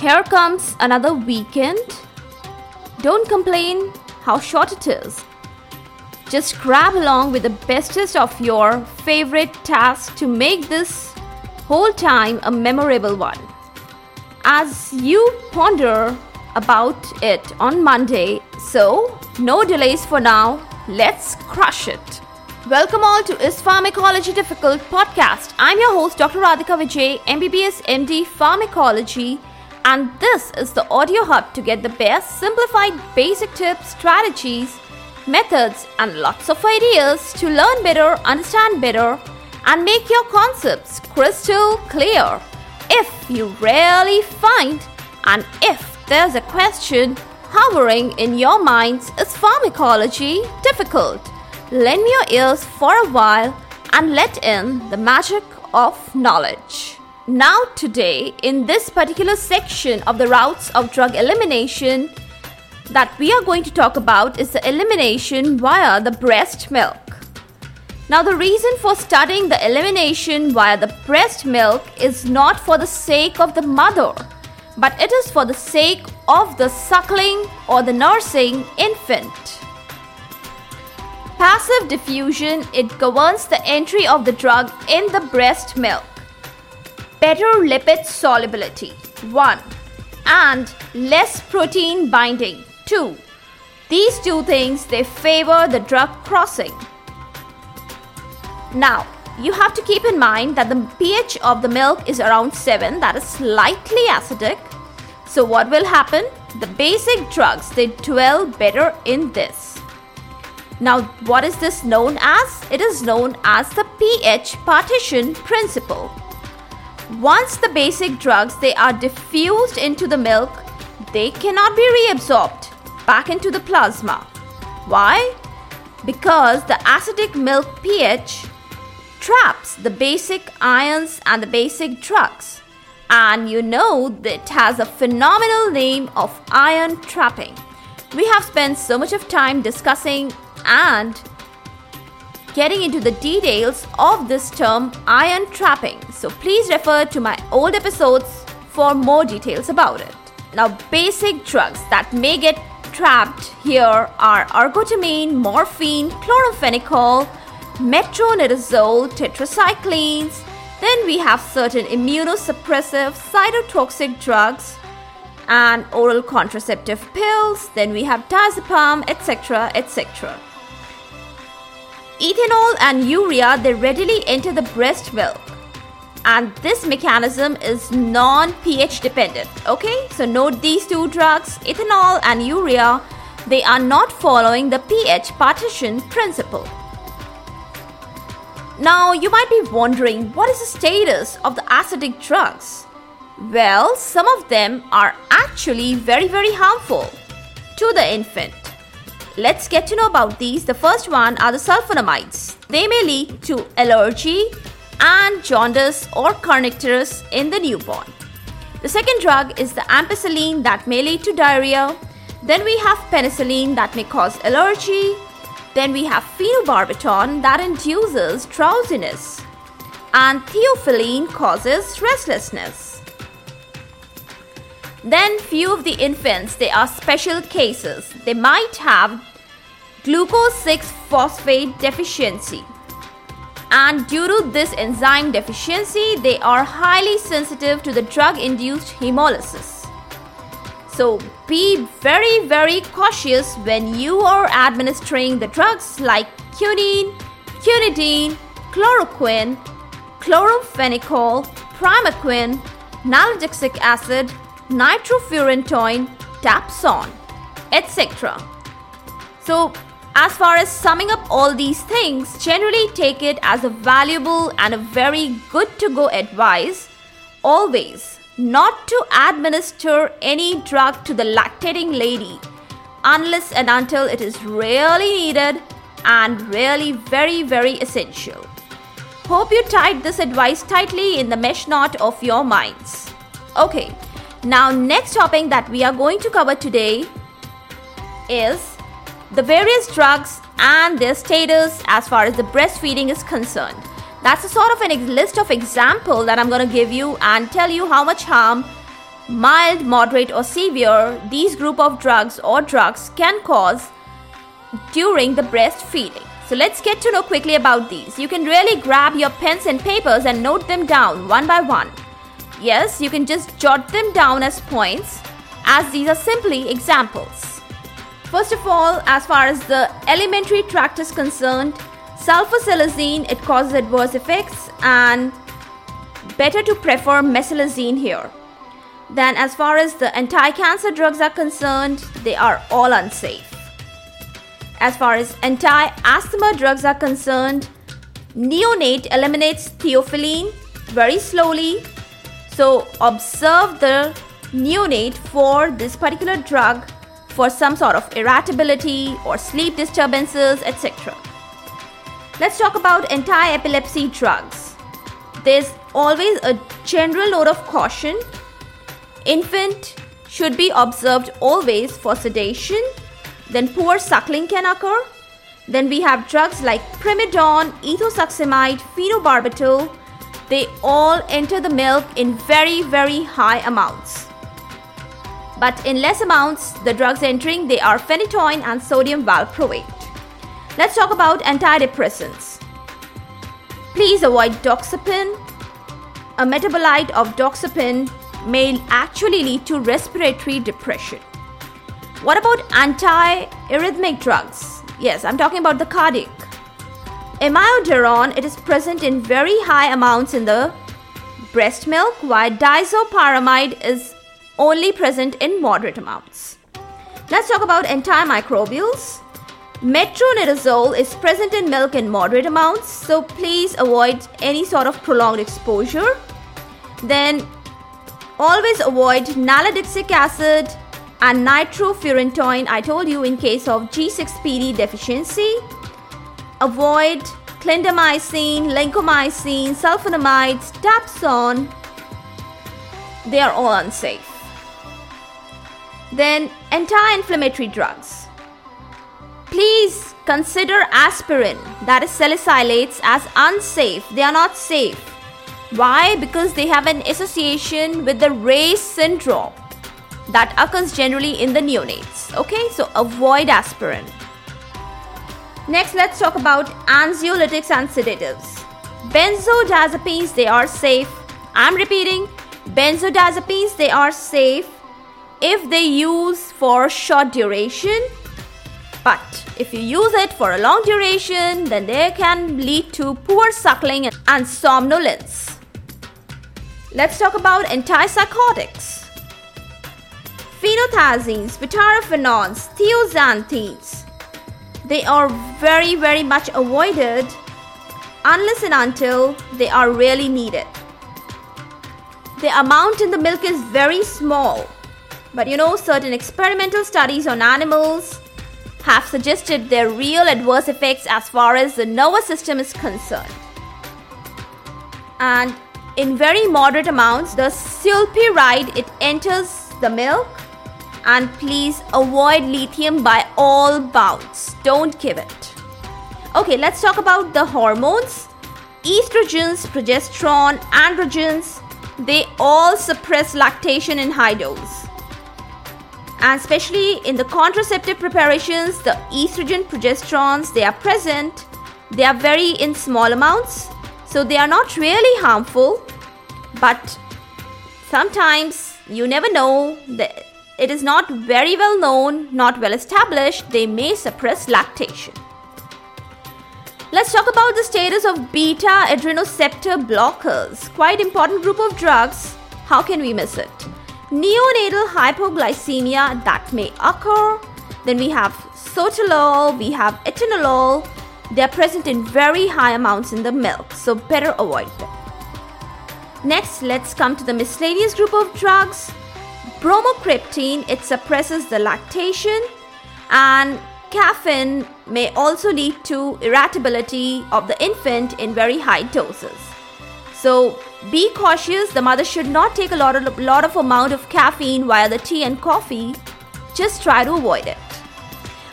Here comes another weekend. Don't complain how short it is. Just grab along with the bestest of your favorite tasks to make this whole time a memorable one. As you ponder about it on Monday, so no delays for now, let's crush it. Welcome all to Is Pharmacology Difficult podcast. I'm your host, Dr. Radhika Vijay, MBBS MD Pharmacology, and this is the audio hub to get the best simplified basic tips, strategies, methods, and lots of ideas to learn better, understand better, and make your concepts crystal clear. If you really find, and if there's a question hovering in your minds, is pharmacology difficult? Lend your ears for a while and let in the magic of knowledge. Now, today, in this particular section of the routes of drug elimination, that we are going to talk about is the elimination via the breast milk. Now, the reason for studying the elimination via the breast milk is not for the sake of the mother, but it is for the sake of the suckling or the nursing infant. Passive diffusion it governs the entry of the drug in the breast milk. Better lipid solubility 1 and less protein binding 2. These two things they favor the drug crossing. Now, you have to keep in mind that the pH of the milk is around 7 that is slightly acidic. So what will happen? The basic drugs they dwell better in this. Now, what is this known as? It is known as the pH partition principle. Once the basic drugs they are diffused into the milk, they cannot be reabsorbed back into the plasma. Why? Because the acidic milk pH traps the basic ions and the basic drugs. And you know that it has a phenomenal name of ion trapping. We have spent so much of time discussing and getting into the details of this term ion trapping. So please refer to my old episodes for more details about it. Now, basic drugs that may get trapped here are ergotamine, morphine, chloramphenicol, metronidazole, tetracyclines. Then we have certain immunosuppressive cytotoxic drugs and oral contraceptive pills. Then we have diazepam, etc., etc. Ethanol and urea they readily enter the breast milk and this mechanism is non pH dependent. Okay, so note these two drugs, ethanol and urea, they are not following the pH partition principle. Now, you might be wondering what is the status of the acidic drugs? Well, some of them are actually very, very harmful to the infant. Let's get to know about these. The first one are the sulfonamides. They may lead to allergy and jaundice or kernicterus in the newborn. The second drug is the ampicillin that may lead to diarrhea. Then we have penicillin that may cause allergy, then we have phenobarbital that induces drowsiness. And theophylline causes restlessness. Then few of the infants, they are special cases. They might have glucose 6 phosphate deficiency. And due to this enzyme deficiency, they are highly sensitive to the drug induced hemolysis. So be very, very cautious when you are administering the drugs like quinine, quinidine, chloroquine, chloramphenicol, primaquine, nalidixic acid, nitrofurantoin, dapsone, etc. So, as far as summing up all these things, generally take it as a valuable and a very good to go advice. Always not to administer any drug to the lactating lady unless and until it is really needed and really very very essential. Hope you tied this advice tightly in the mesh knot of your minds. Okay, now next topic that we are going to cover today is the various drugs and their status as far as the breastfeeding is concerned. That's a sort of an list of example that I'm going to give you and tell you how much harm mild, moderate, or severe these group of drugs or drugs can cause during the breastfeeding. So let's get to know quickly about these. You can really grab your pens and papers and note them down one by one. Yes, you can just jot them down as points as these are simply examples. First of all, as far as the alimentary tract is concerned, sulfasalazine it causes adverse effects and better to prefer mesalazine here. Then as far as the anti-cancer drugs are concerned, they are all unsafe. As far as anti-asthma drugs are concerned, neonate eliminates theophylline very slowly. So observe the neonate for this particular drug for some sort of irritability or sleep disturbances, etc. Let's talk about anti epilepsy drugs. There's always a general note of caution. Infant should be observed always for sedation, then poor suckling can occur. Then we have drugs like primidone, ethosuximide, phenobarbital. They all enter the milk in very, very high amounts. But in less amounts, the drugs entering they are phenytoin and sodium valproate. Let's talk about antidepressants. Please avoid doxepin. A metabolite of doxepin may actually lead to respiratory depression. What about anti-arrhythmic drugs? Yes, I'm talking about the cardiac. Amiodarone, it is present in very high amounts in the breast milk, while disopyramide is only present in moderate amounts. Let's talk about antimicrobials. Metronidazole is present in milk in moderate amounts, so please avoid any sort of prolonged exposure. Then always avoid nalidixic acid and nitrofurantoin. I told you in case of G6PD deficiency. Avoid clindamycin, lincomycin, sulfonamides, dapsone. They are all unsafe. Then anti-inflammatory drugs. Please consider aspirin, that is salicylates, as unsafe. They are not safe. Why? Because they have an association with the Reye syndrome that occurs generally in the neonates. Okay, so avoid aspirin. Next, let's talk about anxiolytics and sedatives. Benzodiazepines, they are safe. I'm repeating, benzodiazepines, they are safe if they use for short duration but if you use it for a long duration then they can lead to poor suckling and somnolence let's talk about antipsychotics phenothiazines butyrophenones thioxanthenes they are very very much avoided unless and until they are really needed the amount in the milk is very small but you know, certain experimental studies on animals have suggested their real adverse effects as far as the nervous system is concerned. And in very moderate amounts, the sulpiride it enters the milk. And please avoid lithium by all bounds. Don't give it. Okay, let's talk about the hormones. Estrogens, progesterone, androgens, they all suppress lactation in high dose and especially in the contraceptive preparations the estrogen progesterones they are present they are very in small amounts so they are not really harmful but sometimes you never know that it is not very well known not well established they may suppress lactation let's talk about the status of beta adrenoceptor blockers quite important group of drugs how can we miss it neonatal hypoglycemia that may occur. Then we have sotalol, we have atenolol. They are present in very high amounts in the milk, so better avoid them. Next, let's come to the miscellaneous group of drugs. Bromocriptine, it suppresses the lactation, and caffeine may also lead to irritability of the infant in very high doses. So be cautious. The mother should not take a lot of lot of amount of caffeine via the tea and coffee. Just try to avoid it.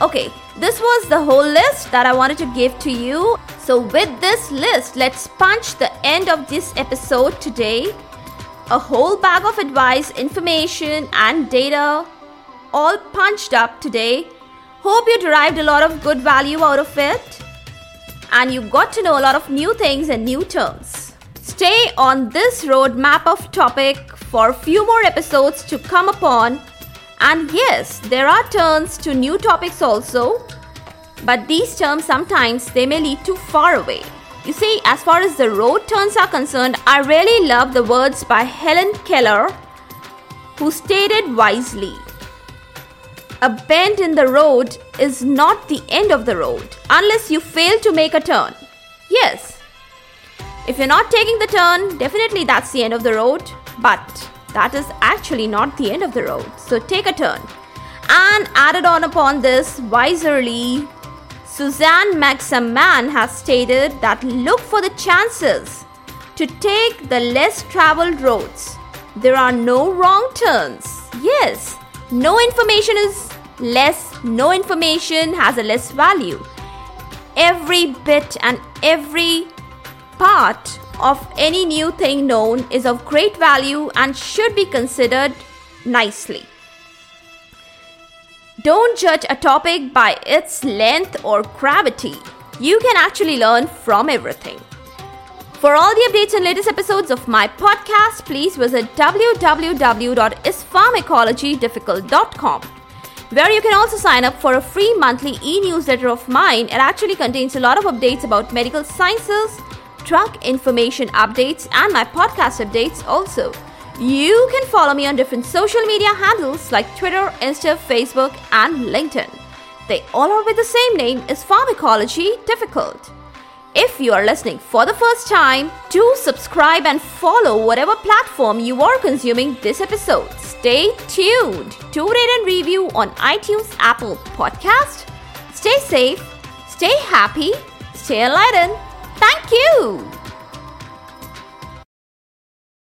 Okay, this was the whole list that I wanted to give to you. So with this list, let's punch the end of this episode today. A whole bag of advice, information, and data all punched up today. Hope you derived a lot of good value out of it and you got to know a lot of new things and new terms. Stay on this roadmap of topic for a few more episodes to come upon. And yes, there are turns to new topics also, but these terms sometimes they may lead too far away. You see, as far as the road turns are concerned, I really love the words by Helen Keller, who stated wisely A bend in the road is not the end of the road unless you fail to make a turn. Yes, if you're not taking the turn, definitely that's the end of the road, but that is actually not the end of the road. So take a turn. And added on upon this, wiserly, Suzanne Magsamen has stated that look for the chances to take the less traveled roads. There are no wrong turns. Yes, no information is less, no information has a less value. Every bit and every part of any new thing known is of great value and should be considered nicely. Don't judge a topic by its length or gravity. You can actually learn from everything. For all the updates and latest episodes of my podcast, please visit www.ispharmacologydifficult.com where you can also sign up for a free monthly e newsletter of mine. It actually contains a lot of updates about medical sciences, drug information updates, and my podcast updates also. You can follow me on different social media handles like Twitter, Insta, Facebook, and LinkedIn. They all are with the same name is Pharmacology Difficult. If you are listening for the first time, do subscribe and follow whatever platform you are consuming this episode. Stay tuned to rate and review on iTunes, Apple Podcast. Stay safe, stay happy, stay enlightened. Thank you.